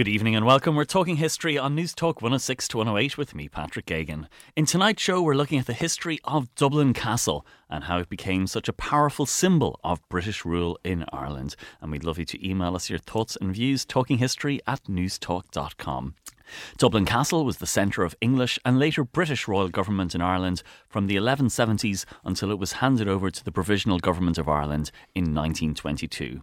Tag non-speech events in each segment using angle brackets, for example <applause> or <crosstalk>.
Good evening and welcome. We're talking history on News Talk 106 to 108 with me, Patrick Geoghegan. In tonight's show, we're looking at the history of Dublin Castle and how it became such a powerful symbol of British rule in Ireland. And we'd love you to email us your thoughts and views, talkinghistory at newstalk.com. Dublin Castle was the centre of English and later British royal government in Ireland from the 1170s until it was handed over to the Provisional Government of Ireland in 1922.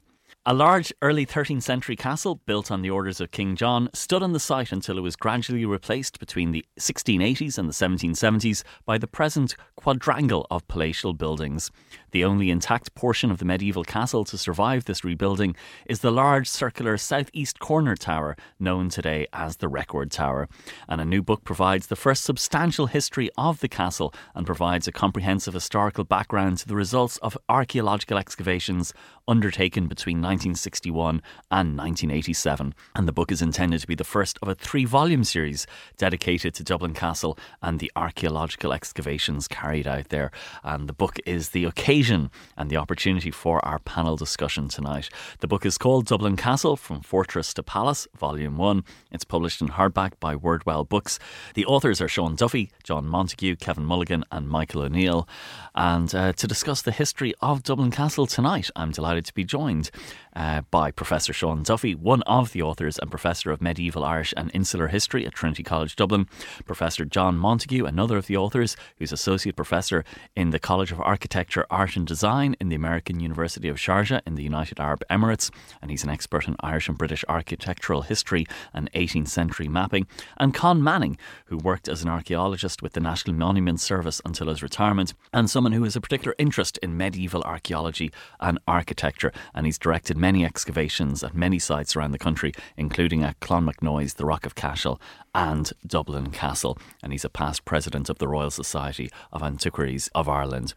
A large early 13th century castle built on the orders of King John stood on the site until it was gradually replaced between the 1680s and the 1770s by the present quadrangle of palatial buildings. The only intact portion of the medieval castle to survive this rebuilding is the large circular southeast corner tower known today as the Record Tower. And a new book provides the first substantial history of the castle and provides a comprehensive historical background to the results of archaeological excavations undertaken between 1961 and 1987. And the book is intended to be the first of a three volume series dedicated to Dublin Castle and the archaeological excavations carried out there. And the book is the occasion and the opportunity for our panel discussion tonight. The book is called Dublin Castle From Fortress to Palace, Volume 1. It's published in hardback by Wordwell Books. The authors are Sean Duffy, John Montague, Kevin Mulligan, and Michael O'Neill. And uh, to discuss the history of Dublin Castle tonight, I'm delighted to be joined uh, by Professor Sean Duffy, one of the authors and Professor of Medieval Irish and Insular History at Trinity College Dublin, Professor John Montague, another of the authors, who's Associate Professor in the College of Architecture, Art and Design in the American University of Sharjah in the United Arab Emirates, and he's an expert in Irish and British architectural history and 18th century mapping, and Con Manning, who worked as an archaeologist with the National Monuments Service until his retirement, and someone who has a particular interest in medieval archaeology and architecture, and he's directed many excavations at many sites around the country, including at Clonmacnoise, the Rock of Cashel, and Dublin Castle. And he's a past president of the Royal Society of Antiquaries of Ireland.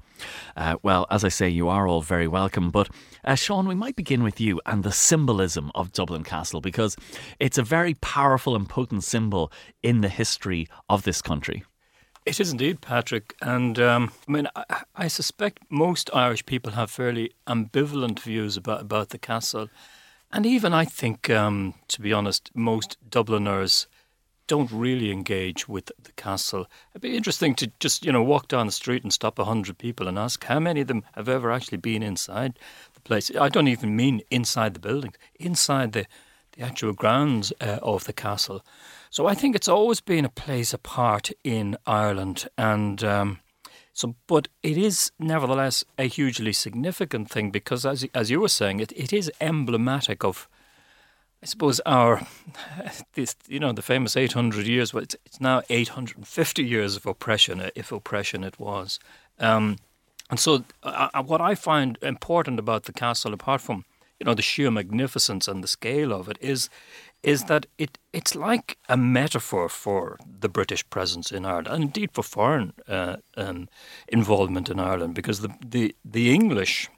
Uh, well, as I say, you are all very welcome. But uh, Sean, we might begin with you and the symbolism of Dublin Castle because it's a very powerful and potent symbol in the history of this country. It is indeed, Patrick. And um, I mean, I, I, suspect most Irish people have fairly ambivalent views about, about the castle. And even I think, um, to be honest, most Dubliners don't really engage with the castle. It'd be interesting to just, you know, walk down the street and stop a hundred people and ask how many of them have ever actually been inside the place. I don't even mean inside the buildings, inside the, the actual grounds uh, of the castle. So I think it's always been a place apart in Ireland, and um, so but it is nevertheless a hugely significant thing because, as as you were saying, it, it is emblematic of. I suppose our, <laughs> this, you know, the famous 800 years, well, it's, it's now 850 years of oppression, uh, if oppression it was. Um, and so, uh, uh, what I find important about the castle, apart from you know the sheer magnificence and the scale of it, is is that it it's like a metaphor for the British presence in Ireland, and indeed for foreign uh, um, involvement in Ireland, because the, the the English,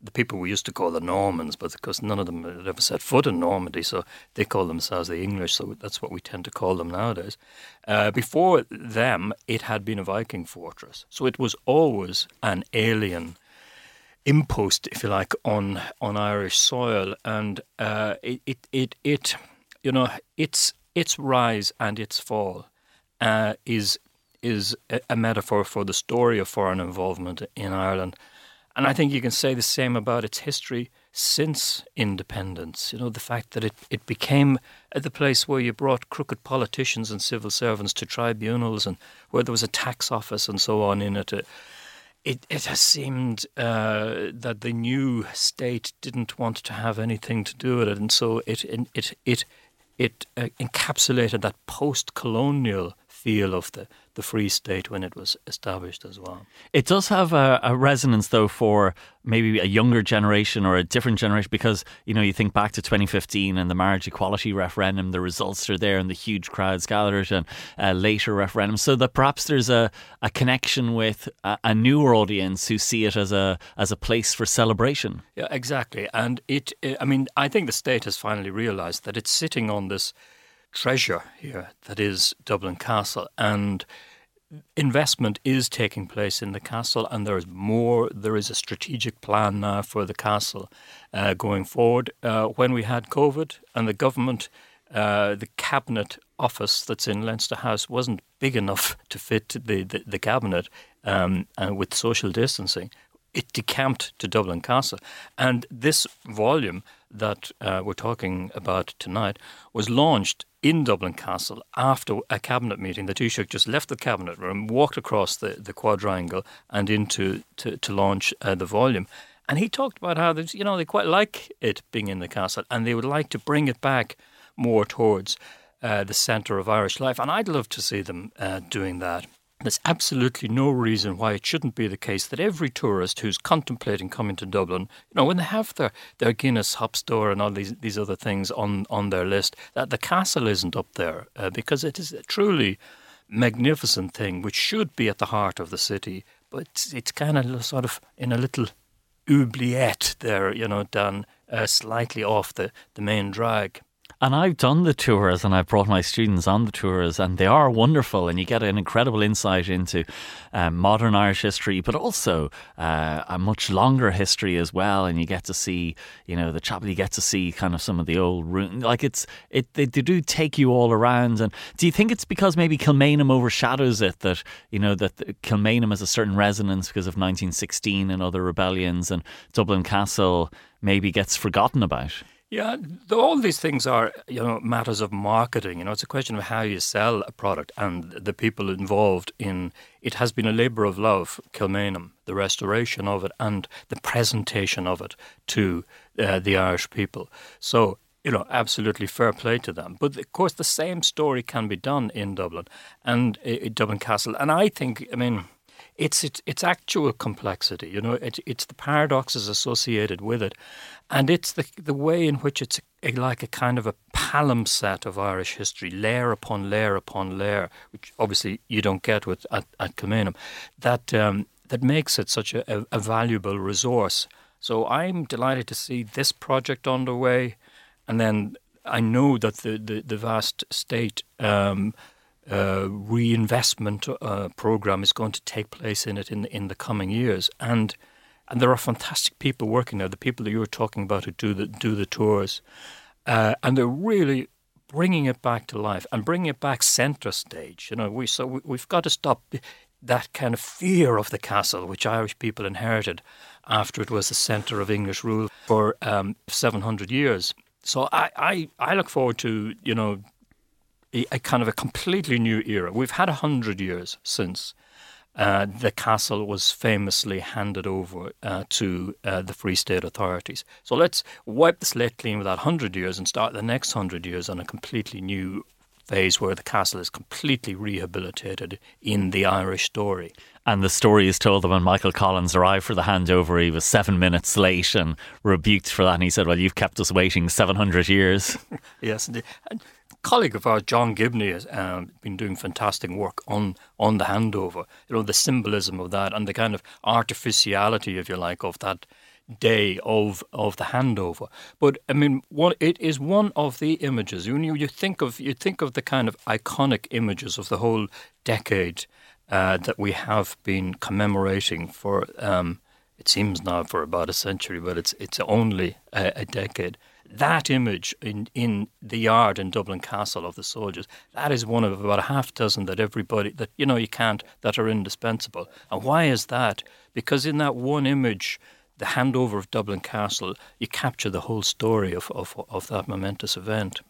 the people we used to call the Normans, but of course none of them had ever set foot in Normandy, so they call themselves the English. So that's what we tend to call them nowadays. Uh, before them, it had been a Viking fortress, so it was always an alien impost, if you like, on on Irish soil, and uh, it it it. it you know, its its rise and its fall uh, is is a, metaphor for the story of foreign involvement in Ireland, and I think you can say the same about its history since independence. You know, the fact that it, it became the place where you brought crooked politicians and civil servants to tribunals, and where there was a tax office and so on in it. It, it has seemed uh, that the new state didn't want to have anything to do with it, and so it it, it it uh, encapsulated that post colonial feel of the, the Free State when it was established as well. It does have a, a, resonance, though, for maybe a younger generation or a different generation because, you know, you think back to 2015 and the marriage equality referendum, the results are there and the huge crowds gathered and uh, later referendum. So that perhaps there's a, a connection with a, a, newer audience who see it as a, as a place for celebration. Yeah, exactly. And it, I mean, I think the state has finally realised that it's sitting on this treasure here that is Dublin Castle. And investment is taking place in the castle, and there is more. There is a strategic plan now for the castle uh, going forward. Uh, when we had COVID and the government, uh, the cabinet office that's in Leinster House wasn't big enough <laughs> to fit the the, the cabinet um, with social distancing. It decamped to Dublin Castle, and this volume that uh, we're talking about tonight was launched in Dublin Castle after a cabinet meeting. The Taoiseach just left the cabinet room, walked across the, the quadrangle and into to, to launch uh, the volume. And he talked about how they, you know they quite like it being in the castle and they would like to bring it back more towards uh, the centre of Irish life. And I'd love to see them uh, doing that. There's absolutely no reason why it shouldn't be the case that every tourist who's contemplating coming to Dublin, you know, when they have their, their Guinness hop store and all these, these other things on, on their list, that the castle isn't up there uh, because it is a truly magnificent thing which should be at the heart of the city, but it's, it's kind of sort of in a little oubliette there, you know, down uh, slightly off the, the main drag. And I've done the tours and I've brought my students on the tours, and they are wonderful. And you get an incredible insight into um, modern Irish history, but also uh, a much longer history as well. And you get to see, you know, the chapel, you get to see kind of some of the old ruins. Like it's, it, they, they do take you all around. And do you think it's because maybe Kilmainham overshadows it that, you know, that Kilmainham has a certain resonance because of 1916 and other rebellions, and Dublin Castle maybe gets forgotten about? Yeah, all these things are you know matters of marketing. You know, it's a question of how you sell a product and the people involved in it has been a labour of love, Kilmainham, the restoration of it and the presentation of it to uh, the Irish people. So you know, absolutely fair play to them. But of course, the same story can be done in Dublin and uh, Dublin Castle. And I think, I mean, it's its, its actual complexity. You know, it, it's the paradoxes associated with it, and it's the the way in which it's a, like a kind of a palimpsest of Irish history, layer upon layer upon layer, which obviously you don't get with at, at Kilmainham, that um, that makes it such a, a, a valuable resource. So I'm delighted to see this project underway, and then I know that the, the, the vast state um, uh, reinvestment uh, program is going to take place in it in in the coming years, and and there are fantastic people working there. The people that you were talking about who do the do the tours, uh, and they're really bringing it back to life and bringing it back centre stage. You know, we so we, we've got to stop that kind of fear of the castle which Irish people inherited after it was the centre of English rule for um, 700 years. So I, I, I look forward to you know a, kind of a completely new era. We've had a hundred years since uh, the castle was famously handed over uh, to uh, the Free State authorities. So let's wipe the slate clean with that hundred years and start the next hundred years on a completely new phase where the castle is completely rehabilitated in the Irish story. And the story is told that when Michael Collins arrived for the handover, he was seven minutes late and rebuked for that. And he said, Well, you've kept us waiting 700 years. <laughs> yes, indeed. And colleague of ours, John Gibney, has um, been doing fantastic work on on the handover. You know, the symbolism of that and the kind of artificiality, if you like, of that day of of the handover. But I mean, one it is one of the images. You you think of you think of the kind of iconic images of the whole decade uh, that we have been commemorating for. Um, it seems now for about a century, but it's it's only a, a decade that image in, in the yard in Dublin Castle of the soldiers, that is one of about a half dozen that everybody, that, you know, you can't, that are indispensable. And why is that? Because in that one image, the handover of Dublin Castle, you capture the whole story of, of, of that momentous event.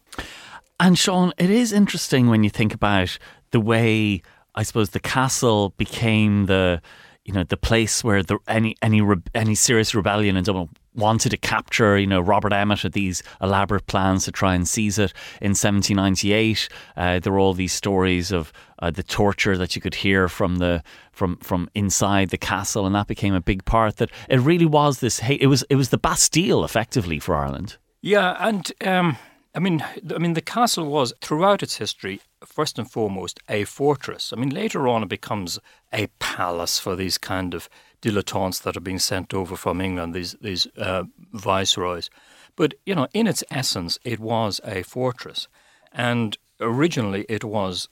And Sean, it is interesting when you think about the way, I suppose, the castle became the you know the place where the, any any any serious rebellion in Dublin wanted to capture, you know, Robert Emmet had these elaborate plans to try and seize it in 1798. Uh, there were all these stories of uh, the torture that you could hear from the from from inside the castle, and that became a big part. That it really was this. It was it was the Bastille effectively for Ireland. Yeah, and um, I mean, I mean, the castle was throughout its history first and foremost a fortress. I mean, later on it becomes a palace for these kind of dilettantes that are being sent over from England, these these uh, viceroys. But you know, in its essence, it was a fortress, and originally it was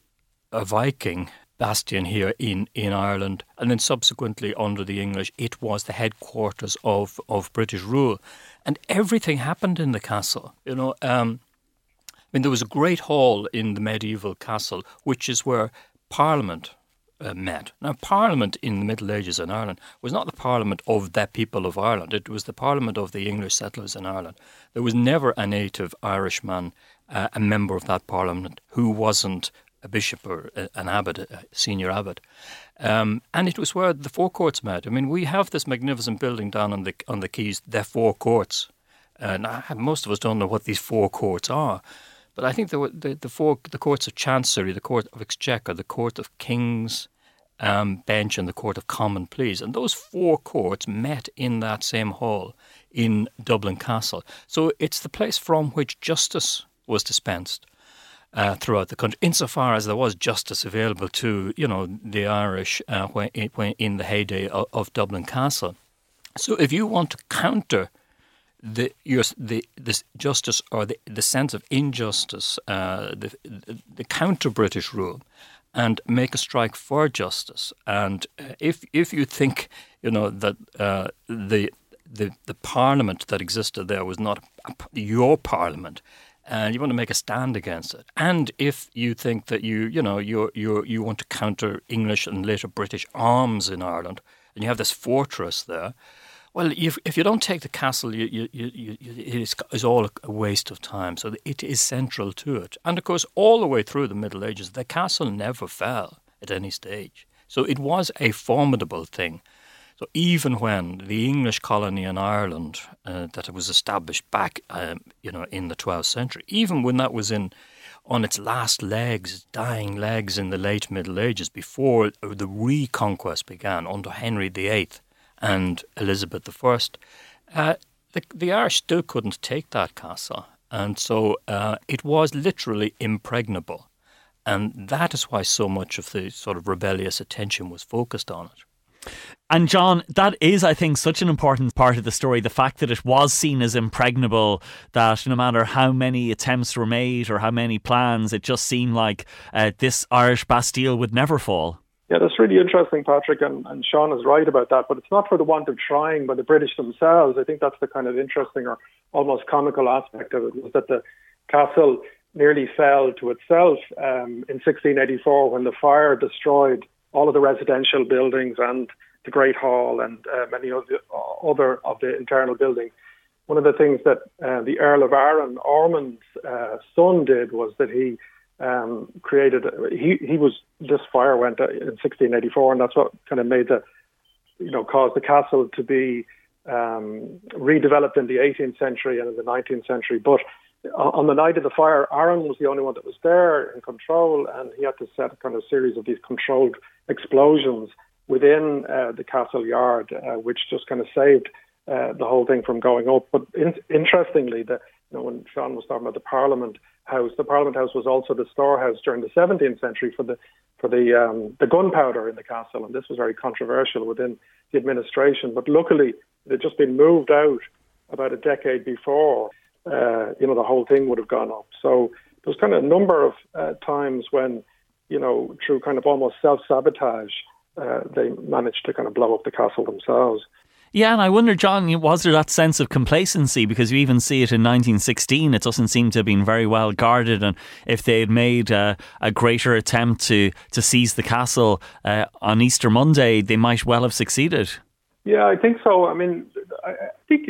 a Viking bastion here in, in Ireland, and then subsequently under the English, it was the headquarters of, of British rule, and everything happened in the castle. You know, um, mean, there was a great hall in the medieval castle, which is where Parliament uh, met. Now, Parliament in the Middle Ages in Ireland was not the Parliament of the people of Ireland, it was the Parliament of the English settlers in Ireland. There was never a native Irishman, uh, a member of that Parliament, who wasn't a bishop or a, an abbot, a senior abbot. Um, and it was where the Four Courts met. I mean, we have this magnificent building down on the on the quays, the Four Courts, and I, most of us don't know what these four courts are. But I think the, the, the four the courts of Chancery, the Court of Exchequer, the Court of Kings, um, bench and the Court of Common Pleas. And those four courts met in that same hall in Dublin Castle. So it's the place from which justice was dispensed. Uh, throughout the country, insofar as there was justice available to you know the Irish uh, when, in the heyday of, of, Dublin Castle. So, if you want to counter the your, the this justice or the, the sense of injustice, uh, the, the, counter British rule, and make a strike for justice. And uh, if if you think you know that uh, the the the parliament that existed there was not a, your parliament, and you want to make a stand against it, and if you think that you you know you you you want to counter English and later British arms in Ireland, and you have this fortress there, well, if, if you don't take the castle, you, you, you, it is, all a waste of time. So it is central to it. And of course, all the way through the Middle Ages, the castle never fell at any stage. So it was a formidable thing. So even when the English colony in Ireland uh, that was established back, um, you know, in the 12th century, even when that was in on its last legs, dying legs in the late Middle Ages, before the reconquest began under Henry VIII, and Elizabeth I, uh, the, the Irish still couldn't take that castle. And so uh, it was literally impregnable. And that is why so much of the sort of rebellious attention was focused on it. And John, that is, I think, such an important part of the story. The fact that it was seen as impregnable, that no matter how many attempts were made or how many plans, it just seemed like uh, this Irish Bastille would never fall. Yeah, that's really interesting, Patrick, and, and Sean is right about that. But it's not for the want of trying by the British themselves. I think that's the kind of interesting or almost comical aspect of it was that the castle nearly fell to itself um, in 1684 when the fire destroyed all of the residential buildings and the Great Hall and uh, many of the other of the internal buildings. One of the things that uh, the Earl of Arran, Ormond's uh, son, did was that he um, created. He he was this fire went in 1684, and that's what kind of made the you know caused the castle to be um, redeveloped in the 18th century and in the 19th century. But on the night of the fire, Arran was the only one that was there in control, and he had to set a kind of series of these controlled explosions within uh, the castle yard, uh, which just kind of saved uh, the whole thing from going up. But in- interestingly, the you know, when Sean was talking about the Parliament House, the Parliament House was also the storehouse during the 17th century for the for the um, the gunpowder in the castle, and this was very controversial within the administration. But luckily, it had just been moved out about a decade before. Uh, you know, the whole thing would have gone up. So there was kind of a number of uh, times when, you know, through kind of almost self sabotage, uh, they managed to kind of blow up the castle themselves. Yeah, and I wonder, John, was there that sense of complacency? Because you even see it in 1916. It doesn't seem to have been very well guarded. And if they had made uh, a greater attempt to, to seize the castle uh, on Easter Monday, they might well have succeeded. Yeah, I think so. I mean, I think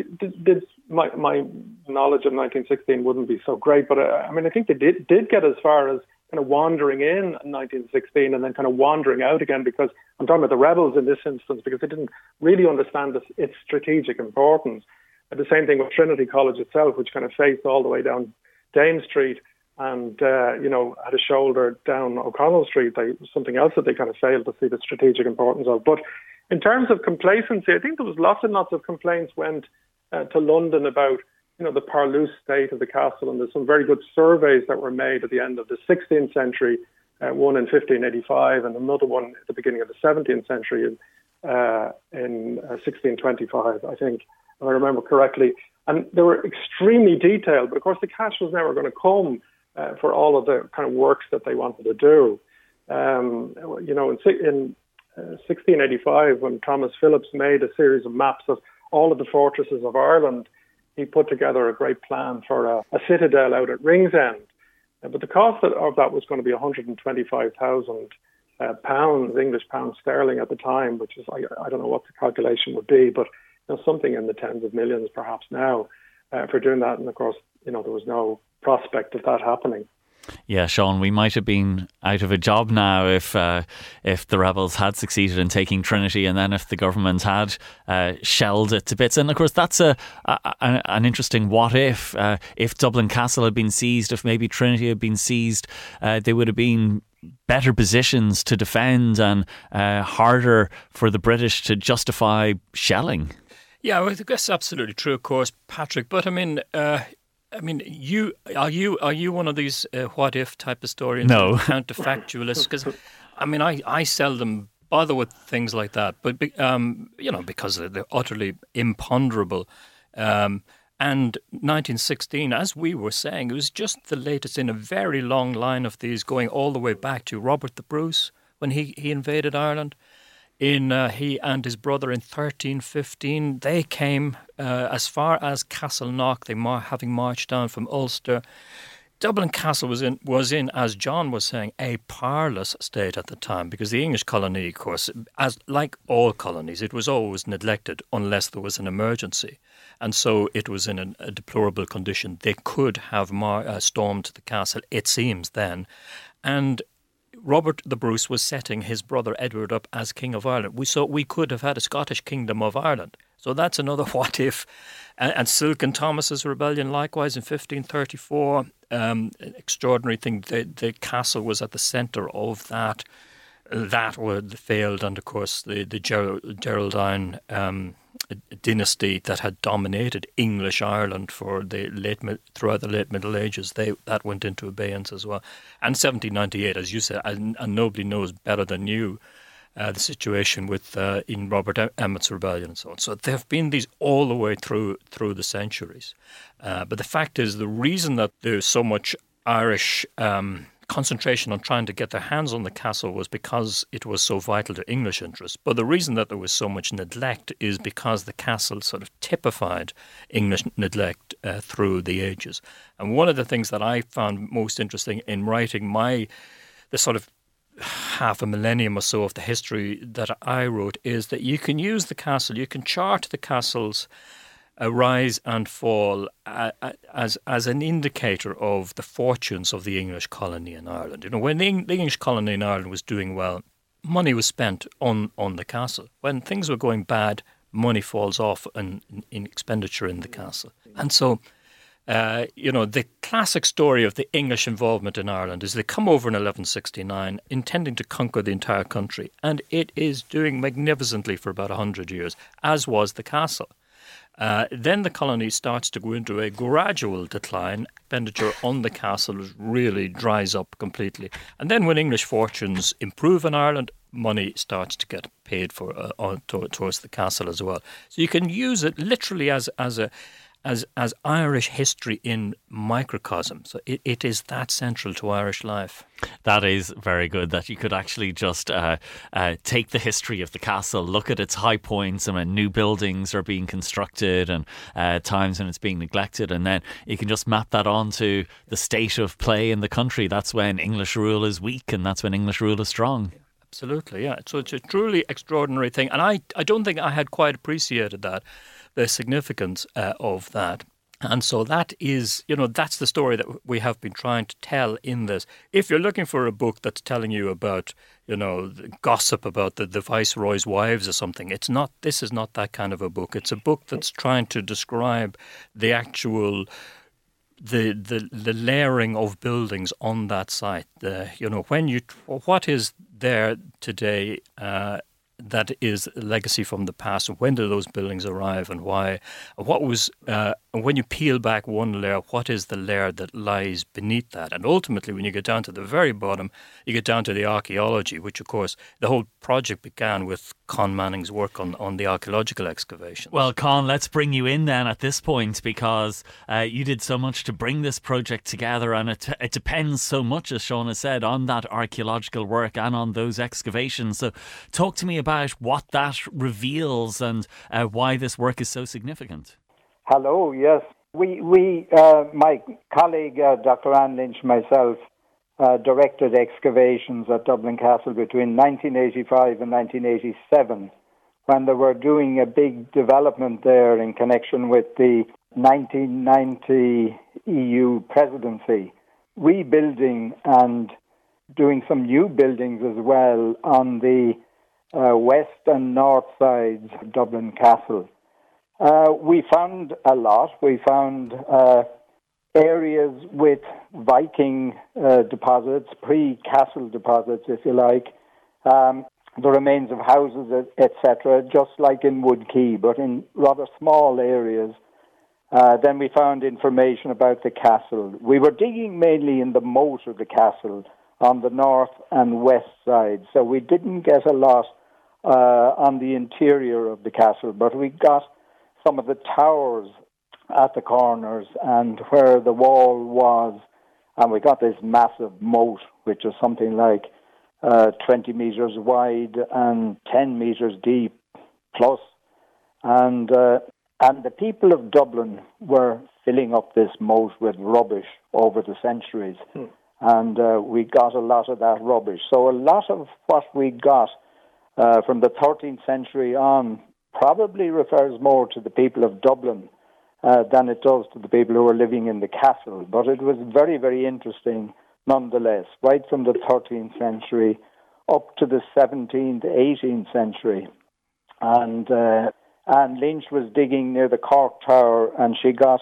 my, my knowledge of 1916 wouldn't be so great, but I, uh, I mean, I think they did, did get as far as kind of wandering in 1916 and then kind of wandering out again because I'm talking about the rebels in this instance because they didn't really understand this, its strategic importance. And the same thing with Trinity College itself, which kind of faced all the way down Dame Street and uh, you know had a shoulder down O'Connell Street. They something else that they kind of failed to see the strategic importance of. But in terms of complacency, I think there was lots and lots of complaints went uh, to London about you know the parlous state of the castle, and there's some very good surveys that were made at the end of the 16th century. Uh, one in 1585 and another one at the beginning of the 17th century in, uh, in 1625, uh, I think, if I remember correctly. And they were extremely detailed, but of course the cash was never going to come uh, for all of the kind of works that they wanted to do. Um, you know, in, in uh, 1685, when Thomas Phillips made a series of maps of all of the fortresses of Ireland, he put together a great plan for a, a citadel out at Ringsend. Uh, but the cost of that was going to be 125,000 uh, pounds, English pounds sterling at the time, which is, I, I, don't know what the calculation would be, but you know, something in the tens of millions perhaps now uh, for doing that. And of course, you know, there was no prospect of that happening. Yeah, Sean, we might have been out of a job now if uh, if the rebels had succeeded in taking Trinity, and then if the government had uh, shelled it to bits. And of course, that's a, a an interesting what if. Uh, if Dublin Castle had been seized, if maybe Trinity had been seized, uh, they would have been better positions to defend and uh, harder for the British to justify shelling. Yeah, well, that's absolutely true, of course, Patrick. But I mean, uh, I mean, you are you are you one of these uh, what if type historians? No, counterfactualists. Because I mean, I I seldom bother with things like that, but um, you know, because they're utterly imponderable. Um, and 1916, as we were saying, it was just the latest in a very long line of these, going all the way back to Robert the Bruce when he, he invaded Ireland in uh, he and his brother in 1315. They came uh, as far as Castleknock, they mar- having marched down from Ulster. Dublin Castle was in, was in, as John was saying, a parlous state at the time because the English colony, of course, as like all colonies, it was always neglected unless there was an emergency, and so it was in a, a deplorable condition. They could have mar- uh, stormed the castle, it seems then, and Robert the Bruce was setting his brother Edward up as King of Ireland. We saw we could have had a Scottish Kingdom of Ireland. So that's another <laughs> what if. And, and Silken Thomas's rebellion, likewise in 1534, um, extraordinary thing. The, the castle was at the centre of that. That would failed, and of course the the Geraldine um, dynasty that had dominated English Ireland for the late throughout the late Middle Ages. They that went into abeyance as well. And 1798, as you said, and, and nobody knows better than you. Uh, the situation with uh, in Robert Emmet's rebellion and so on. So there have been these all the way through through the centuries. Uh, but the fact is, the reason that there's so much Irish um, concentration on trying to get their hands on the castle was because it was so vital to English interests. But the reason that there was so much neglect is because the castle sort of typified English neglect uh, through the ages. And one of the things that I found most interesting in writing my the sort of half a millennium or so of the history that I wrote is that you can use the castle, you can chart the castle's a rise and fall as as an indicator of the fortunes of the English colony in Ireland. You know, when the, English colony in Ireland was doing well, money was spent on on the castle. When things were going bad, money falls off in, in expenditure in the castle, and so. Uh, you know, the classic story of the English involvement in Ireland is they come over in 1169 intending to conquer the entire country, and it is doing magnificently for about 100 years, as was the castle. Uh, then the colony starts to go into a gradual decline. Expenditure on the castle really dries up completely. And then when English fortunes improve in Ireland, money starts to get paid for uh, on, to, towards the castle as well. So you can use it literally as, as a as as Irish history in microcosm. So it, it is that central to Irish life. That is very good. That you could actually just uh, uh, take the history of the castle, look at its high points, and when new buildings are being constructed, and uh, times when it's being neglected, and then you can just map that onto the state of play in the country. That's when English rule is weak, and that's when English rule is strong. Absolutely, yeah. So it's a truly extraordinary thing, and I I don't think I had quite appreciated that the significance uh, of that. And so that is, you know, that's the story that we have been trying to tell in this. If you're looking for a book that's telling you about, you know, gossip about the, the viceroy's wives or something, it's not, this is not that kind of a book. It's a book that's trying to describe the actual the, the the layering of buildings on that site. The, you know, when you what is there today uh, that is legacy from the past. When did those buildings arrive and why? What was, uh, and when you peel back one layer, what is the layer that lies beneath that? And ultimately, when you get down to the very bottom, you get down to the archaeology, which, of course, the whole project began with Con Manning's work on, on the archaeological excavation. Well, Con, let's bring you in then at this point because uh, you did so much to bring this project together, and it, it depends so much, as Sean has said, on that archaeological work and on those excavations. So, talk to me about what that reveals and uh, why this work is so significant. Hello, yes. We, we uh, my colleague uh, Dr. Anne Lynch, myself, uh, directed excavations at Dublin Castle between 1985 and 1987 when they were doing a big development there in connection with the 1990 EU presidency, rebuilding and doing some new buildings as well on the uh, west and north sides of Dublin Castle. Uh, we found a lot. We found uh, areas with Viking uh, deposits, pre-castle deposits, if you like, um, the remains of houses, etc., just like in Wood Quay, but in rather small areas. Uh, then we found information about the castle. We were digging mainly in the moat of the castle on the north and west side, so we didn't get a lot uh, on the interior of the castle, but we got some of the towers at the corners and where the wall was, and we got this massive moat, which was something like uh, 20 meters wide and 10 meters deep plus. And, uh, and the people of Dublin were filling up this moat with rubbish over the centuries. Hmm. And uh, we got a lot of that rubbish. So a lot of what we got uh, from the 13th century on probably refers more to the people of Dublin uh, than it does to the people who are living in the castle. But it was very, very interesting nonetheless, right from the 13th century up to the 17th, 18th century. And uh, Anne Lynch was digging near the Cork Tower and she got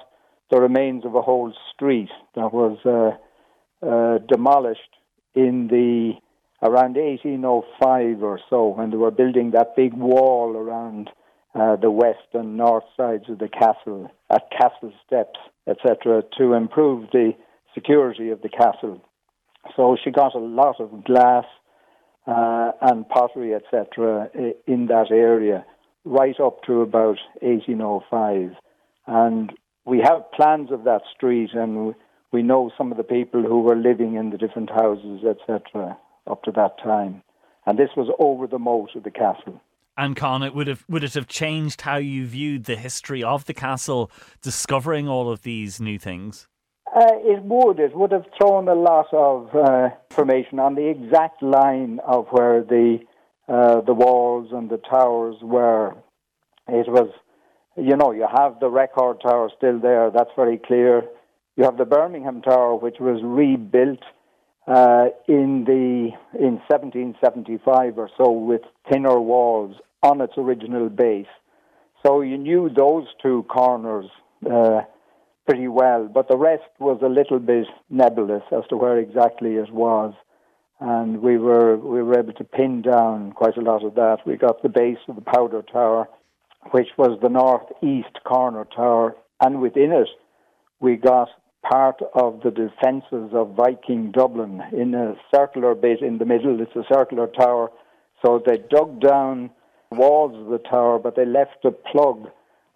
the remains of a whole street that was uh, uh, demolished in the around 1805 or so when they were building that big wall around uh, the west and north sides of the castle at castle steps, etc., to improve the security of the castle. So she got a lot of glass uh, and pottery, etc., in that area right up to about 1805. And we have plans of that street, and we know some of the people who were living in the different houses, etc up to that time. And this was over the moat of the castle. And Con, it would have would it have changed how you viewed the history of the castle, discovering all of these new things? Uh, it would. It would have thrown a lot of uh, information on the exact line of where the uh, the walls and the towers were. It was, you know, you have the record tower still there. That's very clear. You have the Bermingham Tower, which was rebuilt uh, in the in 1775 or so with thinner walls on its original base. So you knew those two corners uh, pretty well, but the rest was a little bit nebulous as to where exactly it was. And we were we were able to pin down quite a lot of that. We got the base of the Powder Tower, which was the northeast corner tower, and within it we got part of the defences of Viking Dublin in a circular bit in the middle. It's a circular tower. So they dug down walls of the tower, but they left a plug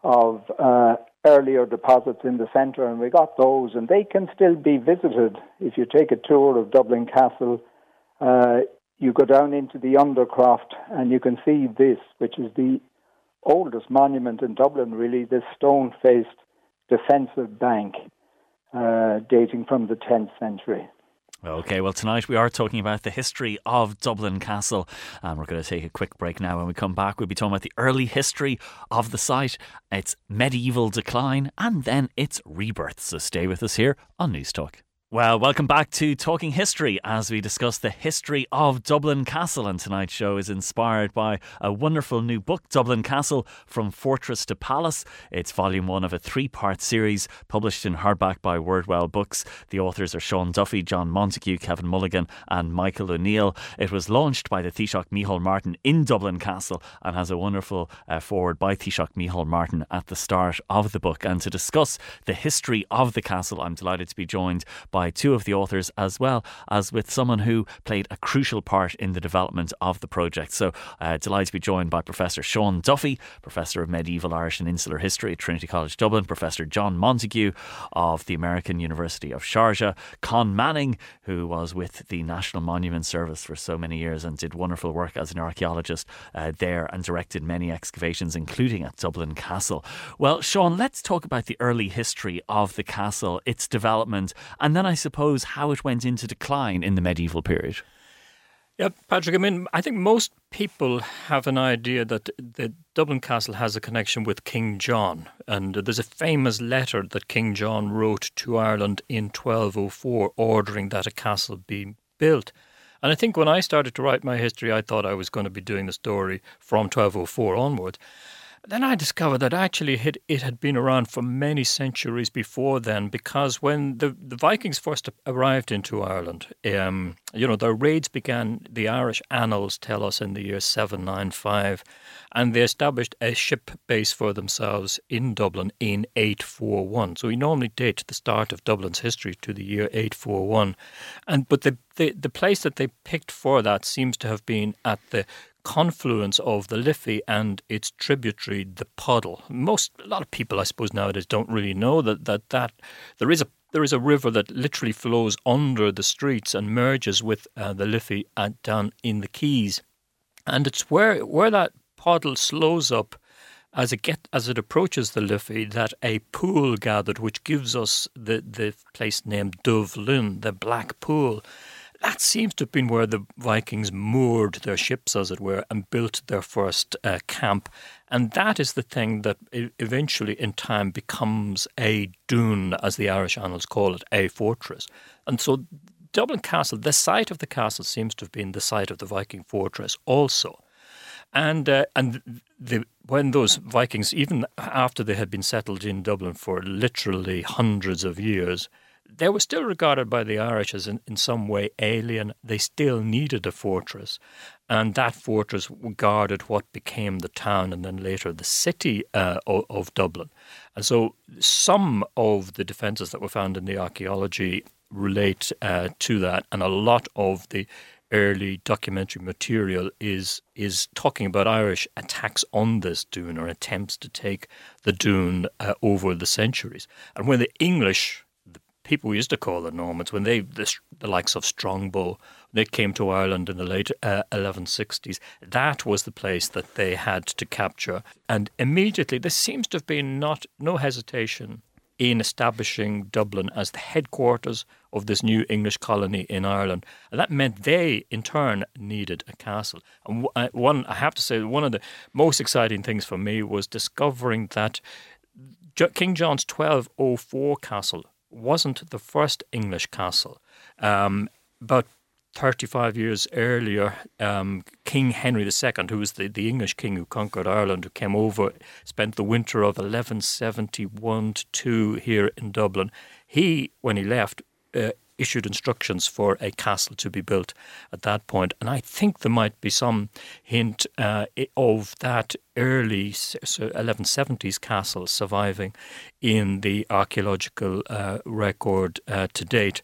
of uh, earlier deposits in the centre, and we got those, and they can still be visited. If you take a tour of Dublin Castle, uh, you go down into the Undercroft, and you can see this, which is the oldest monument in Dublin, really, this stone faced defensive bank uh, dating from the 10th century. Okay, well, tonight we are talking about the history of Dublin Castle, and we're going to take a quick break now. When we come back, we'll be talking about the early history of the site, its medieval decline, and then its rebirth. So stay with us here on Newstalk. Well, welcome back to Talking History as we discuss the history of Dublin Castle. And tonight's show is inspired by a wonderful new book, Dublin Castle From Fortress to Palace. It's volume one of a three part series published in hardback by Wordwell Books. The authors are Sean Duffy, John Montague, Kevin Mulligan, and Michael O'Neill. It was launched by the Taoiseach Micheál Martin in Dublin Castle and has a wonderful uh, forward by Taoiseach Micheál Martin at the start of the book. And to discuss the history of the castle, I'm delighted to be joined by by two of the authors, as well as with someone who played a crucial part in the development of the project. So, uh, delighted to be joined by Professor Sean Duffy, Professor of Medieval Irish and Insular History at Trinity College Dublin, Professor John Montague of the American University of Sharjah, Con Manning, who was with the National Monument Service for so many years and did wonderful work as an archaeologist uh, there and directed many excavations, including at Dublin Castle. Well, Sean, let's talk about the early history of the castle, its development, and then I I suppose, how it went into decline in the medieval period. Yeah, Patrick, I mean, I think most people have an idea that the Dublin Castle has a connection with King John. And there's a famous letter that King John wrote to Ireland in 1204 ordering that a castle be built. And I think when I started to write my history, I thought I was going to be doing the story from 1204 onwards. Then I discovered that actually it, had been around for many centuries before then, because when the, the Vikings first arrived into Ireland, um, you know, their raids began, the Irish annals tell us, in the year 795, and they established a ship base for themselves in Dublin in 841. So we normally date the start of Dublin's history to the year 841. And But the, the, the place that they picked for that seems to have been at the confluence of the Liffey and its tributary, the Poddle. Most a lot of people, I suppose, nowadays don't really know that that, that there is a there is a river that literally flows under the streets and merges with uh, the Liffey at, down in the Quays, and it's where where that Poddle slows up as it get as it approaches the Liffey that a pool gathered, which gives us the the place named Dubh Linn, the Black Pool that seems to have been where the Vikings moored their ships, as it were, and built their first uh, camp. And that is the thing that eventually, in time, becomes a dún, as the Irish annals call it, a fortress. And so, Dublin Castle, the site of the castle, seems to have been the site of the Viking fortress also. And uh, and the, when those Vikings, even after they had been settled in Dublin for literally hundreds of years, they were still regarded by the Irish as in, in some way alien. They still needed a fortress, and that fortress guarded what became the town and then later the city uh, of, of Dublin. And so some of the defences that were found in the archaeology relate uh, to that, and a lot of the early documentary material is is talking about Irish attacks on this dún or attempts to take the dún uh, over the centuries. And when the English people used to call the Normans, when they, the, the likes of Strongbow, they came to Ireland in the late uh, 1160s, that was the place that they had to capture. And immediately, there seems to have been not no hesitation in establishing Dublin as the headquarters of this new English colony in Ireland. And that meant they, in turn, needed a castle. And uh, one, I have to say, one of the most exciting things for me was discovering that King John's 1204 castle wasn't the first English castle. Um, about 35 years earlier, um, King Henry II, who was the, the English king who conquered Ireland, who came over, spent the winter of 1171 to 2 here in Dublin. He, when he left, uh, issued instructions for a castle to be built at that point. And I think there might be some hint uh, of that early 1170s castle surviving in the archaeological uh, record uh, to date.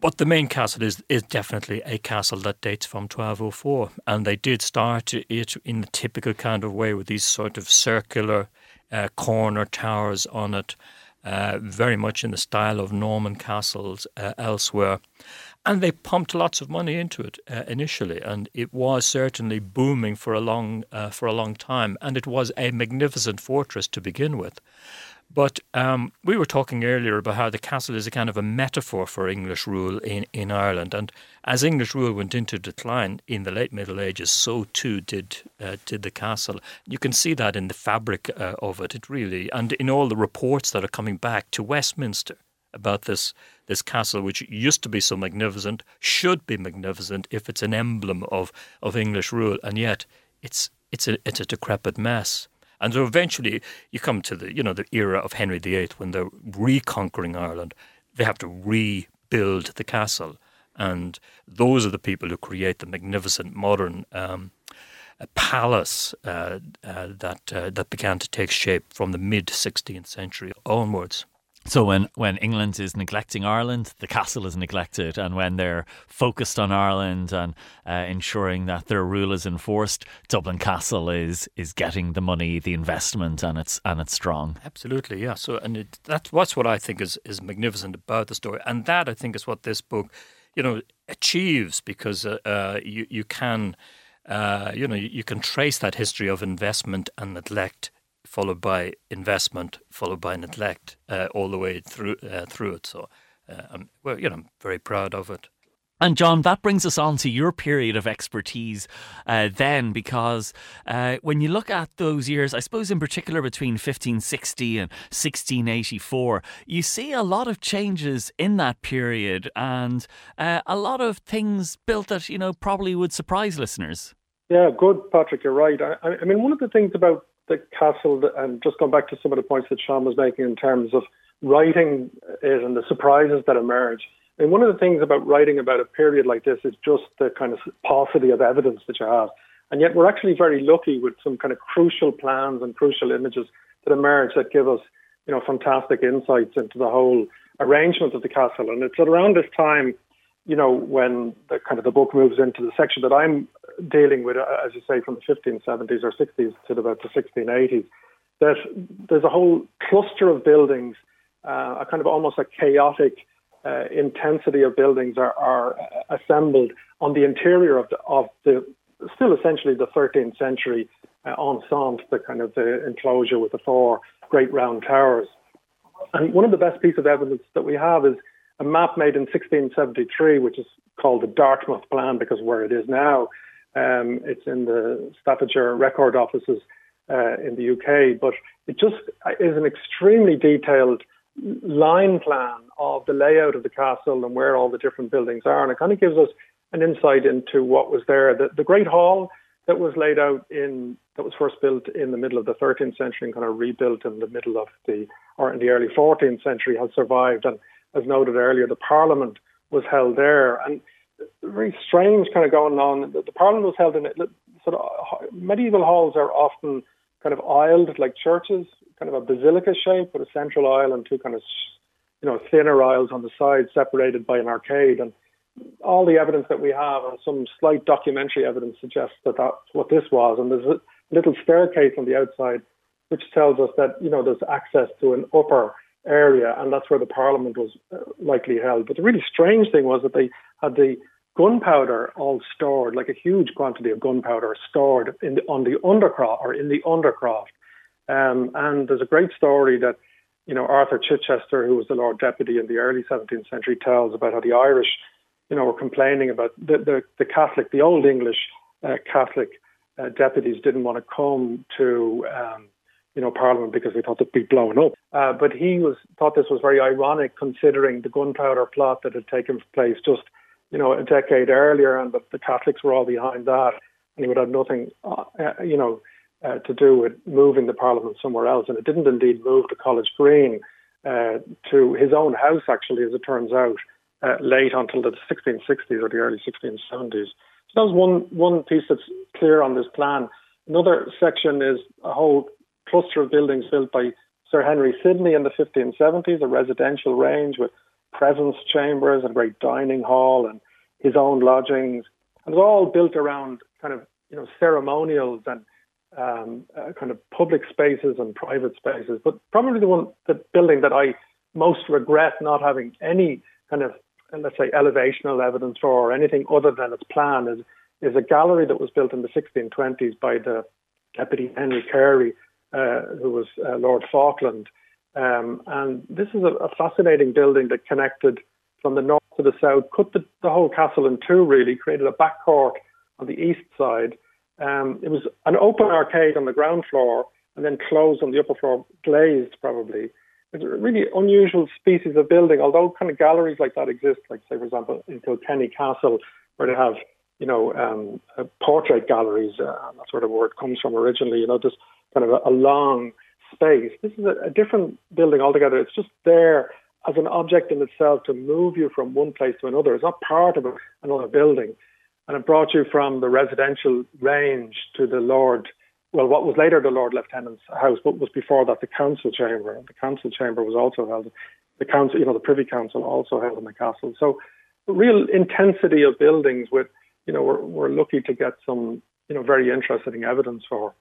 But the main castle is, is definitely a castle that dates from 1204. And they did start it in the typical kind of way with these sort of circular uh, corner towers on it uh, very much in the style of Norman castles uh, elsewhere. And they pumped lots of money into it uh, initially, and it was certainly booming for a long uh, for a long time. And it was a magnificent fortress to begin with. But um, we were talking earlier about how the castle is a kind of a metaphor for English rule in, in Ireland. And as English rule went into decline in the late Middle Ages, so too did uh, did the castle. You can see that in the fabric uh, of it. It really, and in all the reports that are coming back to Westminster about this this castle, which used to be so magnificent, should be magnificent if it's an emblem of, of English rule, and yet it's it's a it's a decrepit mess. And so eventually you come to the you know the era of Henry VIII when they're reconquering Ireland. They have to rebuild the castle, and those are the people who create the magnificent modern um, palace uh, uh, that uh, that began to take shape from the mid 16th century onwards. So when, when England is neglecting Ireland, the castle is neglected, and when they're focused on Ireland and uh, ensuring that their rule is enforced, Dublin Castle is is getting the money, the investment, and it's and it's strong. Absolutely, yeah. So and it, that's what's what I think is is magnificent about the story, and that I think is what this book, you know, achieves because uh, uh, you you can. Uh, you know, you can trace that history of investment and neglect followed by investment, followed by neglect, uh, all the way through uh, through it. So, uh, I'm well, you know, I'm very proud of it. And John, that brings us on to your period of expertise uh, then, because uh, when you look at those years, I suppose in particular between 1560 and 1684, you see a lot of changes in that period and uh, a lot of things built that, you know, probably would surprise listeners. Yeah, good, Patrick, you're right. I, I mean, one of the things about the castle, and just going back to some of the points that Sean was making in terms of writing it and the surprises that emerge. And one of the things about writing about a period like this is just the kind of paucity of evidence that you have. And yet we're actually very lucky with some kind of crucial plans and crucial images that emerge that give us, you know, fantastic insights into the whole arrangement of the castle. And it's around this time, you know, when the kind of the book moves into the section that I'm dealing with, uh, as you say, from the 1570s or 60s to about the 1680s, that there's a whole cluster of buildings, uh, a kind of almost a chaotic uh, intensity of buildings are, are, assembled on the interior of the, of the still essentially the 13th century uh, enceinte, the kind of the enclosure with the four great round towers. And one of the best pieces of evidence that we have is a map made in 1673, which is called the Dartmouth Plan because where it is now, um, it's in the Staffordshire Record Offices uh, in the UK, but it just is an extremely detailed line plan of the layout of the castle and where all the different buildings are. And it kind of gives us an insight into what was there. The, the Great Hall that was laid out in, that was first built in the middle of the 13th century and kind of rebuilt in the middle of the, or in the early 14th century has survived. And as noted earlier, the Parliament was held there. And very strange kind of going on. The, the Parliament was held in. Sort of medieval halls are often kind of aisled like churches, kind of a basilica shape with a central aisle and two kind of you know thinner aisles on the side, separated by an arcade. And all the evidence that we have and some slight documentary evidence suggests that that's what this was. And there's a little staircase on the outside which tells us that you know there's access to an upper area, and that's where the Parliament was uh, likely held. But the really strange thing was that they had the gunpowder all stored, like a huge quantity of gunpowder stored in the, on the undercroft or in the undercroft. Um, and there's a great story that you know Arthur Chichester, who was the Lord Deputy in the early 17th century, tells about how the Irish, you know, were complaining about the the, the Catholic, the Old English uh, Catholic uh, deputies didn't want to come to um, you know, Parliament because they thought they'd be blown up. Uh, but he was thought this was very ironic considering the gunpowder plot that had taken place just, you know, a decade earlier, and that the Catholics were all behind that, and he would have nothing, uh, uh, you know, uh, to do with moving the Parliament somewhere else. And it didn't indeed move to College Green uh, to his own house, actually, as it turns out, uh, late until the 1660s or the early 1670s. So that was one one piece that's clear on this plan. Another section is a whole cluster of buildings built by Sir Henry Sidney in the 1570s, a residential range with presence chambers and a great dining hall and his own lodgings. And it was all built around kind of, you know, ceremonials and um, uh, kind of public spaces and private spaces. But probably the one, the building that I most regret not having any kind of, let's say, elevational evidence for or anything other than its plan is, is a gallery that was built in the 1620s by the Deputy Henry Carey who was uh, Lord Falkland. Um, and this is a, a, fascinating building that connected from the north to the south, cut the, the whole castle in two, really, created a back court on the east side. Um, it was an open arcade on the ground floor and then closed on the upper floor, glazed probably. it's a really unusual species of building. Although kind of galleries like that exist, like say for example in Kilkenny Castle, where they have you know um, uh, portrait galleries. Uh, that's where the word comes from originally. You know, just kind of a, a long space. This is a, a different building altogether. It's just there as an object in itself to move you from one place to another. It's not part of another building. And it brought you from the residential range to the Lord, well, what was later the Lord Lieutenant's house, but was before that the council chamber. The council chamber was also held, the council, you know, the Privy Council also held in the castle. So, real intensity of buildings with, you know, we're, we're lucky to get some, you know, very interesting evidence for.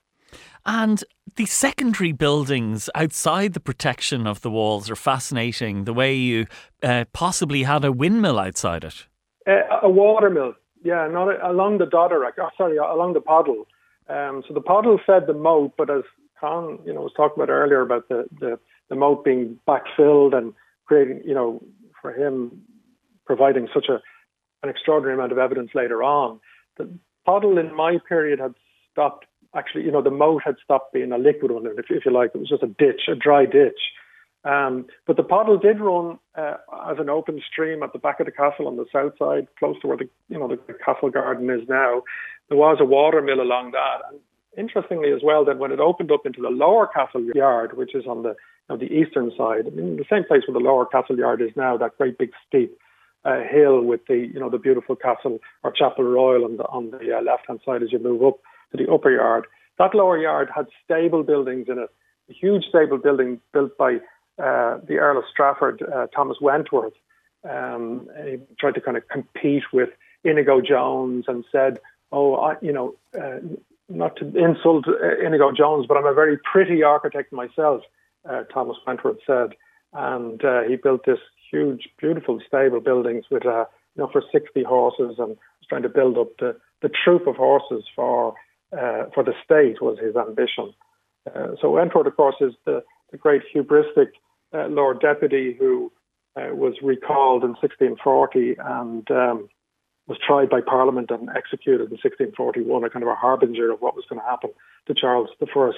And the secondary buildings outside the protection of the walls are fascinating. The way you uh, possibly had a windmill outside it. Uh, a watermill, yeah, not a, along the Dodder, oh, sorry, along the Poddle. Um, so the Poddle fed the moat, but as Con, you know, was talking about earlier about the, the, the moat being backfilled and creating, you know, for him providing such a an extraordinary amount of evidence later on. The Poddle in my period had stopped actually, you know, the moat had stopped being a liquid one, if, if you like. It was just a ditch, a dry ditch. Um, but the Poddle did run uh, as an open stream at the back of the castle on the south side, close to where the you know the, castle garden is now. There was a water mill along that. And interestingly, as well, that when it opened up into the lower castle yard, which is on the on the eastern side, I mean, the same place where the lower castle yard is now, that great big steep uh, hill with the you know the beautiful castle or chapel royal on the on the uh, left hand side as you move up to the upper yard. That lower yard had stable buildings in it, a huge stable building built by uh, the Earl of Strafford, uh, Thomas Wentworth. Um, he tried to kind of compete with Inigo Jones and said, "Oh, I, you know, uh, not to insult uh, Inigo Jones, but I'm a very pretty architect myself." Uh, Thomas Wentworth said, and uh, he built this huge, beautiful stable buildings with, you know, for 60 horses, and was trying to build up the the troop of horses for uh, for the state was his ambition. Uh, so Wentworth, of course, is the, the great hubristic uh, Lord Deputy who uh, was recalled in 1640 and um, was tried by Parliament and executed in 1641, a kind of a harbinger of what was going to happen to Charles I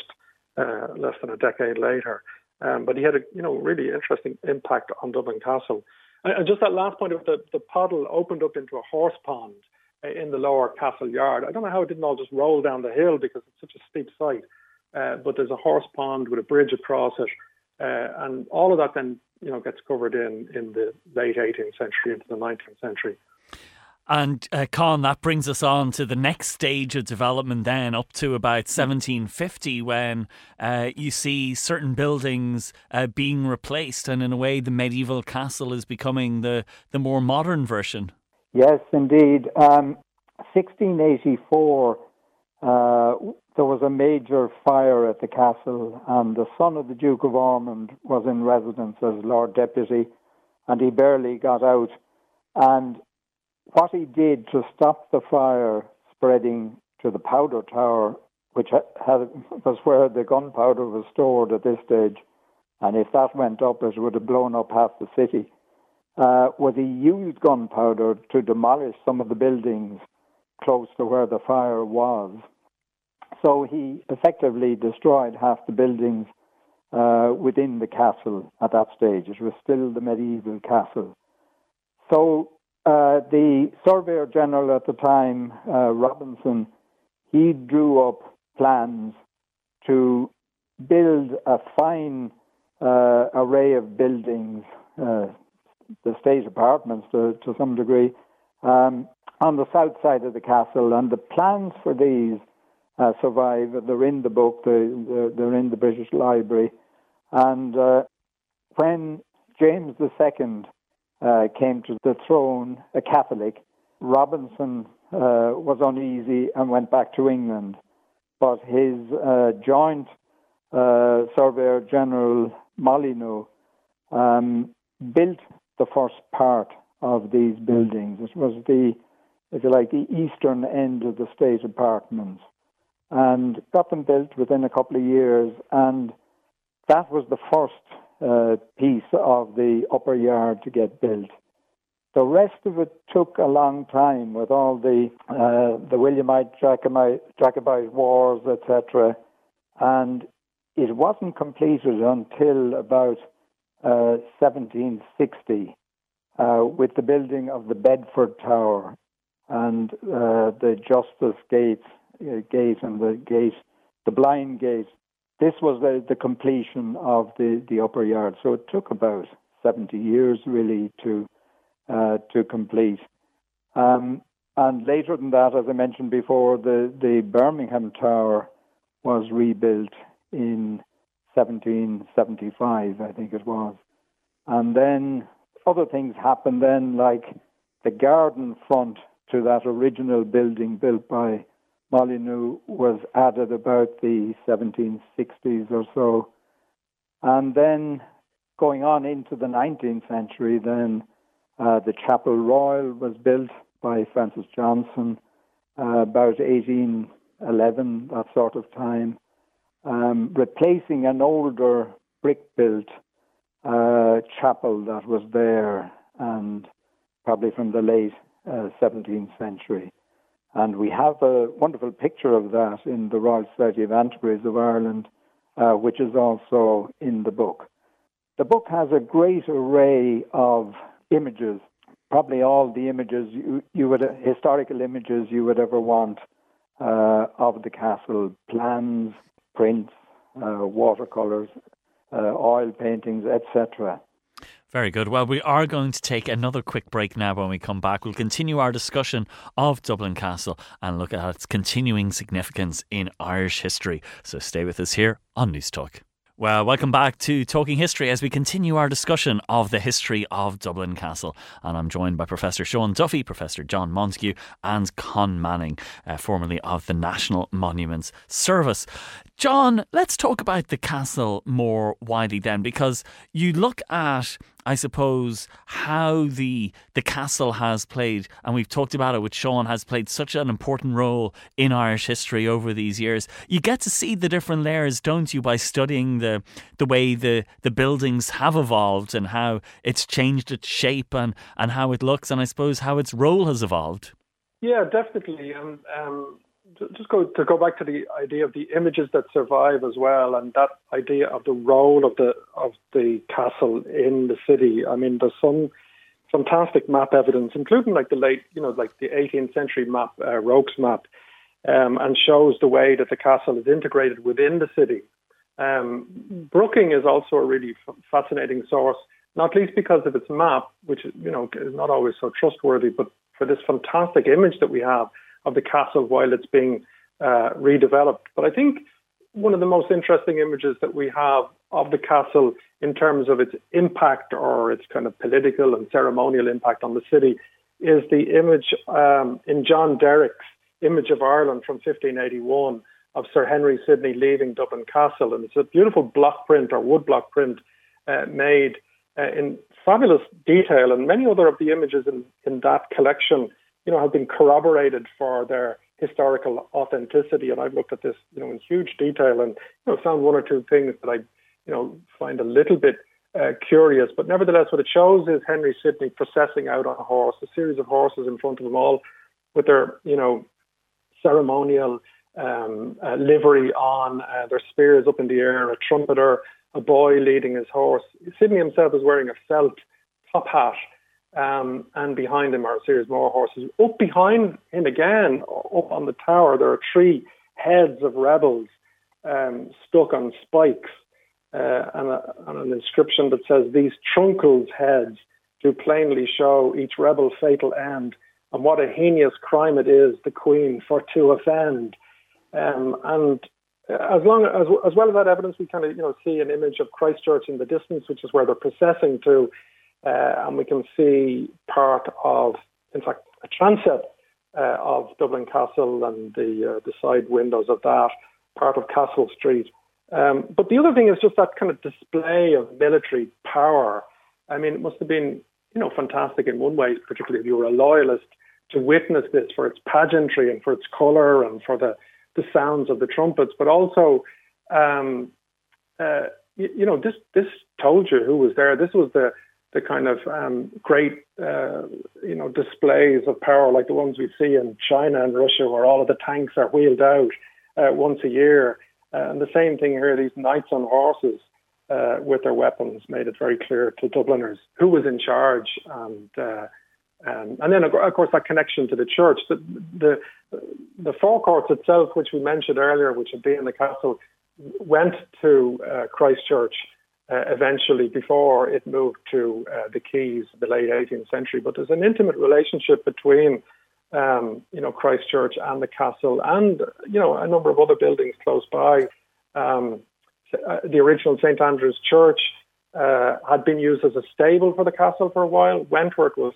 uh, less than a decade later. Um, but he had a you know really interesting impact on Dublin Castle. And just that last point of the, the Poddle opened up into a horse pond in the lower castle yard. I don't know how it didn't all just roll down the hill because it's such a steep site. Uh, but there's a horse pond with a bridge across it, uh, and all of that then you know gets covered in in the late 18th century into the 19th century. And uh, Con, that brings us on to the next stage of development, then up to about 1750, when uh, you see certain buildings uh, being replaced, and in a way, the medieval castle is becoming the, the more modern version. Yes, indeed. Um, 1684, uh, there was a major fire at the castle, and the son of the Duke of Ormond was in residence as Lord Deputy, and he barely got out. And what he did to stop the fire spreading to the powder tower, which had, was where the gunpowder was stored at this stage, and if that went up, it would have blown up half the city uh, was he used gunpowder to demolish some of the buildings close to where the fire was. So he effectively destroyed half the buildings uh, within the castle at that stage. It was still the medieval castle. So uh, the Surveyor General at the time, uh, Robinson, he drew up plans to build a fine uh, array of buildings, uh, the state apartments to, to some degree um, on the south side of the castle, and the plans for these uh, survive. They're in the book. They're, they're in the British Library, and uh, when James II uh, came to the throne, a Catholic, Robinson uh, was uneasy and went back to England, but his uh, joint uh, Surveyor General Molyneux um, built the first part of these buildings. It was the, if you like, the eastern end of the state apartments, and got them built within a couple of years. And that was the first uh, piece of the upper yard to get built. The rest of it took a long time with all the uh, the Williamite Jacobite, Jacobite wars, etc. And it wasn't completed until about uh, 1760 uh, with the building of the Bedford Tower and uh, the Justice Gate, uh, gate and the gate, the Blind Gate. This was the, the completion of the, the upper yard. So it took about 70 years really to uh, to complete. Um, and later than that, as I mentioned before, the, the Bermingham Tower was rebuilt in 1775, I think it was. And then other things happened then, like the garden front to that original building built by Molyneux was added about the 1760s or so. And then going on into the 19th century, then uh, the Chapel Royal was built by Francis Johnston uh, about 1811, that sort of time, um, replacing an older brick built uh, chapel that was there and probably from the late uh, 17th century. And we have a wonderful picture of that in the Royal Society of Antiquaries of Ireland, uh, which is also in the book. The book has a great array of images, probably all the images you, you would, historical images you would ever want uh, of the castle, plans, prints, uh, watercolors, uh, oil paintings, etc. Very good. Well, we are going to take another quick break now when we come back. We'll continue our discussion of Dublin Castle and look at its continuing significance in Irish history. So stay with us here on Newstalk. Well, welcome back to Talking History as we continue our discussion of the history of Dublin Castle. And I'm joined by Professor Sean Duffy, Professor John Montague, and Con Manning, uh, formerly of the National Monuments Service. John, let's talk about the castle more widely then, because you look at, I suppose, how the the castle has played, and we've talked about it with Sean, has played such an important role in Irish history over these years. You get to see the different layers, don't you, by studying the the way the, the buildings have evolved and how it's changed its shape and, and how it looks, and I suppose how its role has evolved. Yeah, definitely. Um, um, just go to go back to the idea of the images that survive as well, and that idea of the role of the of the castle in the city. I mean, there's some fantastic map evidence, including like the late, you know, like the 18th century map, uh, map, um, and shows the way that the castle is integrated within the city. Um, Brooking is also a really f- fascinating source, not least because of its map, which you know is not always so trustworthy, but for this fantastic image that we have of the castle while it's being uh, redeveloped. But I think one of the most interesting images that we have of the castle in terms of its impact or its kind of political and ceremonial impact on the city is the image um, in John Derricke's Image of Ireland from 1581 of Sir Henry Sidney leaving Dublin Castle. And it's a beautiful block print or woodblock print uh, made uh, in fabulous detail. And many other of the images in, in that collection you know, have been corroborated for their historical authenticity. And I've looked at this, you know, in huge detail and, you know, found one or two things that I, you know, find a little bit uh, curious. But nevertheless, what it shows is Henry Sidney processing out on a horse, a series of horses in front of them all with their, you know, ceremonial um, uh, livery on, uh, their spears up in the air, a trumpeter, a boy leading his horse. Sidney himself is wearing a felt top hat um, and behind him are a series more horses. Up behind him again, up on the tower, there are three heads of rebels um, stuck on spikes uh, and, a, and, an inscription that says, These trunkles' heads do plainly show each rebel fatal end, and what a heinous crime it is, the Queen, for to offend. Um, and as long as, as well as that evidence, we kind of you know see an image of Christchurch in the distance, which is where they're processing to. Uh, and we can see part of, in fact, a transept uh, of Dublin Castle and the uh, the side windows of that, part of Castle Street. Um, but the other thing is just that kind of display of military power. I mean, it must have been, you know, fantastic in one way, particularly if you were a loyalist, to witness this for its pageantry and for its colour and for the, the sounds of the trumpets, but also, um, uh, you, you, know, this this told you who was there. This was the the kind of um, great, uh, you know, displays of power like the ones we see in China and Russia, where all of the tanks are wheeled out uh, once a year. Uh, and the same thing here, these knights on horses uh, with their weapons made it very clear to Dubliners who was in charge, and uh, um, and then of course that connection to the church. The, the the Four Courts itself, which we mentioned earlier, which had been in the castle, went to uh, Christchurch uh, eventually before it moved to uh, the Quays, the late 18th century. But there's an intimate relationship between, um, you know, Christchurch and the castle, and you know a number of other buildings close by. Um, uh, the original St Andrew's Church uh, had been used as a stable for the castle for a while. Wentworth was,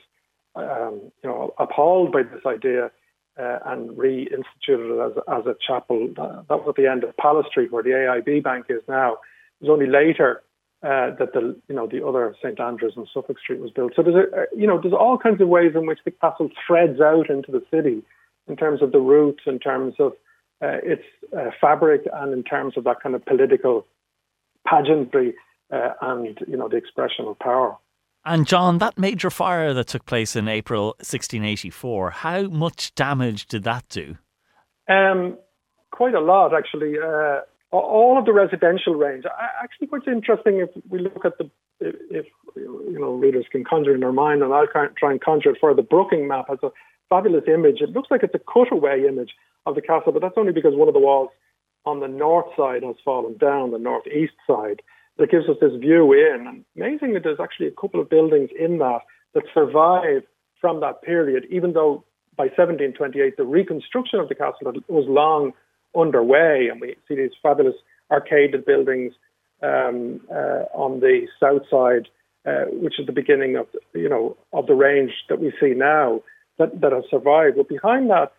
um, you know, appalled by this idea. Uh, and reinstituted it as, as a chapel. That was at the end of Palace Street, where the AIB Bank is now. It was only later uh, that the you know the other St Andrews and Suffolk Street was built. So there's a, uh, you know there's all kinds of ways in which the castle threads out into the city, in terms of the routes, in terms of uh, its uh, fabric, and in terms of that kind of political pageantry uh, and you know the expression of power. And John, that major fire that took place in April 1684, how much damage did that do? Um, quite a lot, actually. Uh, all of the residential range. Actually, what's interesting if we look at the if, you know readers can conjure in their mind, and I'll try and conjure it for the Brooking map has a fabulous image. It looks like it's a cutaway image of the castle, but that's only because one of the walls on the north side has fallen down, the northeast side. That gives us this view in. And amazingly, there's actually a couple of buildings in that that survive from that period, even though by 1728 the reconstruction of the castle was long underway, and we see these fabulous arcaded buildings um, uh, on the south side, uh, which is the beginning of the, you know of the range that we see now that, that have survived. But behind that,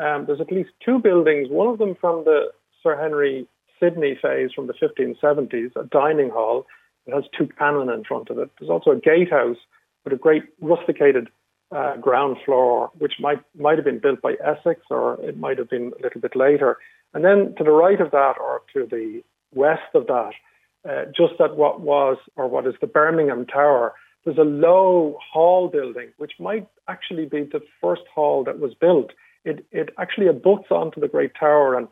um, there's at least two buildings. One of them from the Sir Henry Sidney phase from the 1570s, a dining hall. It has two cannon in front of it. There's also a gatehouse with a great rusticated uh, ground floor, which might might have been built by Essex or it might have been a little bit later. And then to the right of that, or to the west of that, uh, just at what was or what is the Bermingham Tower, there's a low hall building, which might actually be the first hall that was built. It, it actually abuts onto the Great Tower, and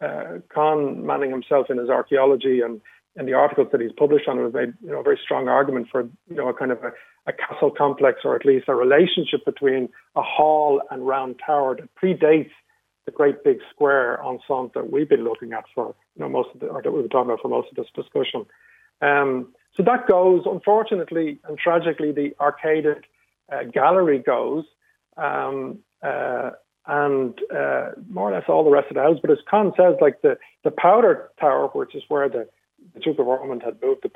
uh, Con Manning himself in his archaeology and in the articles that he's published on it has made you know a very strong argument for you know a kind of a, a castle complex or at least a relationship between a hall and round tower that predates the great big square enceinte that we've been looking at for you know most of the, or that we've been talking about for most of this discussion. Um, so that goes, unfortunately and tragically, the arcaded uh, gallery goes, um, uh, and uh, more or less all the rest of the house. But as Con says, like the the powder tower, which is where the, the Duke of Ormond had moved the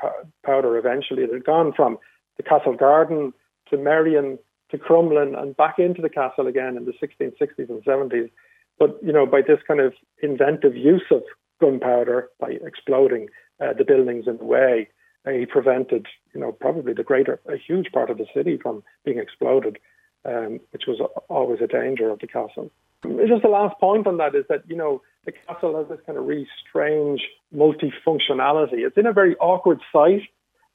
powder eventually, it had gone from the castle garden to Merrion to Crumlin and back into the castle again in the 1660s and 70s. But you know, by this kind of inventive use of gunpowder, by exploding uh, the buildings in the way, uh, he prevented, you know, probably the greater, a huge part of the city from being exploded, um, which was always a danger of the castle. Just the last point on that is that you know the castle has this kind of really strange multifunctionality. It's in a very awkward site.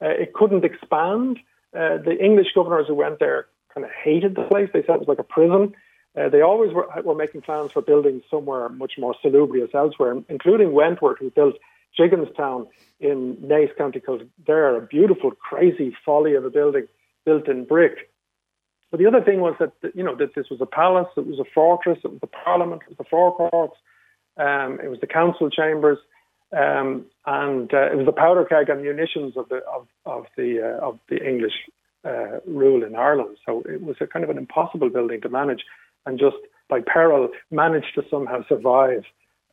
Uh, it couldn't expand. Uh, the English governors who went there kind of hated the place. They said it was like a prison. Uh, they always were, were, making plans for building somewhere much more salubrious elsewhere, including Wentworth, who built Jigginstown in Naas, County Kildare, a beautiful, crazy folly of a building built in brick. But the other thing was that you know that this was a palace, it was a fortress, it was the parliament, it was the Four Courts, um, it was the council chambers, um, and uh, it was the powder keg and munitions of the of, of the uh, of the English uh, rule in Ireland. So it was a kind of an impossible building to manage and just by peril managed to somehow survive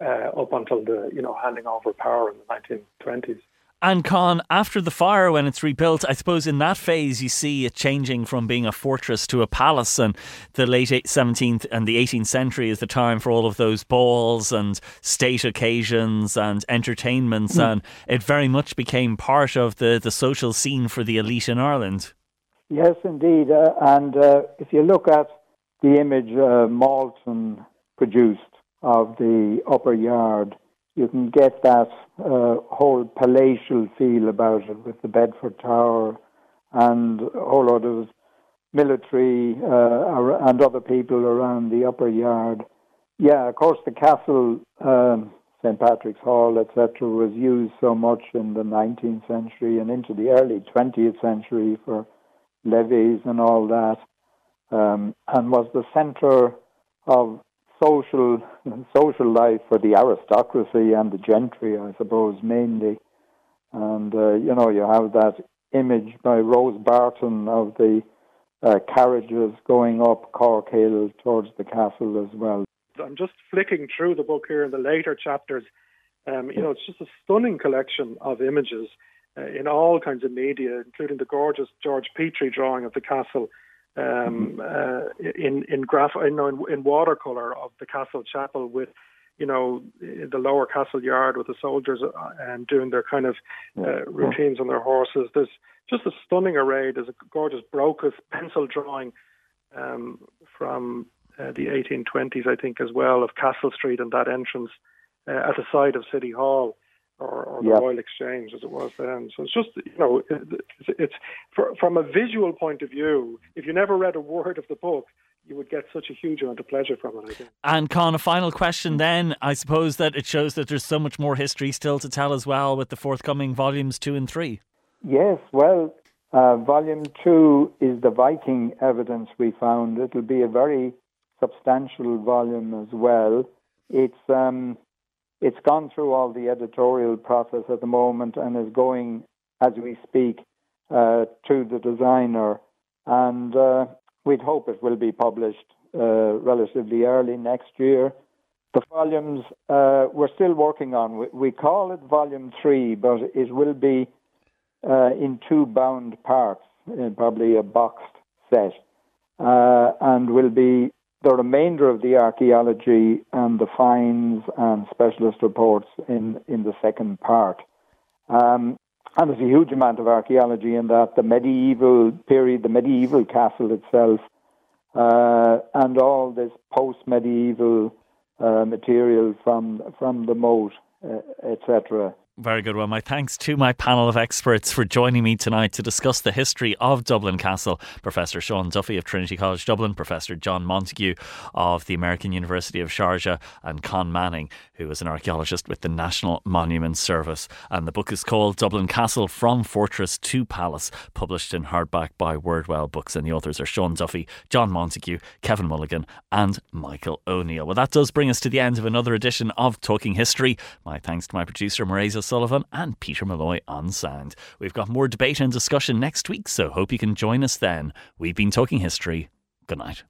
uh, up until the you know handing over power in the 1920s. And Con, after the fire, when it's rebuilt, I suppose in that phase you see it changing from being a fortress to a palace. And the late 17th and the 18th century is the time for all of those balls and state occasions and entertainments. Mm. And it very much became part of the, the social scene for the elite in Ireland. Yes, indeed. Uh, and uh, if you look at the image uh, Malton produced of the upper yard, you can get that uh, whole palatial feel about it with the Bedford Tower and a whole lot of military uh, and other people around the upper yard. Yeah, of course, the castle um, St. Patrick's Hall, etc., was used so much in the 19th century and into the early 20th century for levees and all that, um, and was the centre of social social life for the aristocracy and the gentry, I suppose, mainly. And uh, you know, you have that image by Rose Barton of the uh, carriages going up Cork Hill towards the castle as well. I'm just flicking through the book here in the later chapters. Um, you know, it's just a stunning collection of images uh, in all kinds of media, including the gorgeous George Petrie drawing of the castle um, uh, in in graph, in, in watercolor of the castle chapel with you know, the lower castle yard with the soldiers uh, and doing their kind of uh, routines on their horses. There's just a stunning array. There's a gorgeous Brocas pencil drawing um, from uh, the 1820s, I think, as well, of Castle Street and that entrance uh, at the side of City Hall or, or the yep. Royal Exchange as it was then. So it's just, you know, it's, it's for, from a visual point of view, if you never read a word of the book, you would get such a huge amount of pleasure from it, I think. And Con, a final question then. I suppose that it shows that there's so much more history still to tell as well with the forthcoming volumes two and three. Yes, well, uh, volume two is the Viking evidence we found. It'll be a very substantial volume as well. It's um, it's gone through all the editorial process at the moment and is going as we speak uh, to the designer. And uh, We'd hope it will be published uh, relatively early next year. The volumes uh, we're still working on. We, we, call it Volume 3, but it will be uh, in two bound parts, probably a boxed set, uh, and will be the remainder of the archaeology and the finds and specialist reports in, in the second part. Um, and there's a huge amount of archaeology in that, the medieval period, the medieval castle itself, uh, and all this post-medieval uh, material from from the moat, uh, etc. Very good. Well, my thanks to my panel of experts for joining me tonight to discuss the history of Dublin Castle. Professor Sean Duffy of Trinity College Dublin, Professor John Montague of the American University of Sharjah, and Con Manning, who is an archaeologist with the National Monuments Service. And the book is called Dublin Castle From Fortress to Palace, published in hardback by Wordwell Books. And the authors are Sean Duffy, John Montague, Kevin Mulligan, and Michael O'Neill. Well, that does bring us to the end of another edition of Talking History. My thanks to my producer, Marisa Sullivan and Peter Malloy on sound. We've got more debate and discussion next week, so hope you can join us then. We've been talking history. Good night.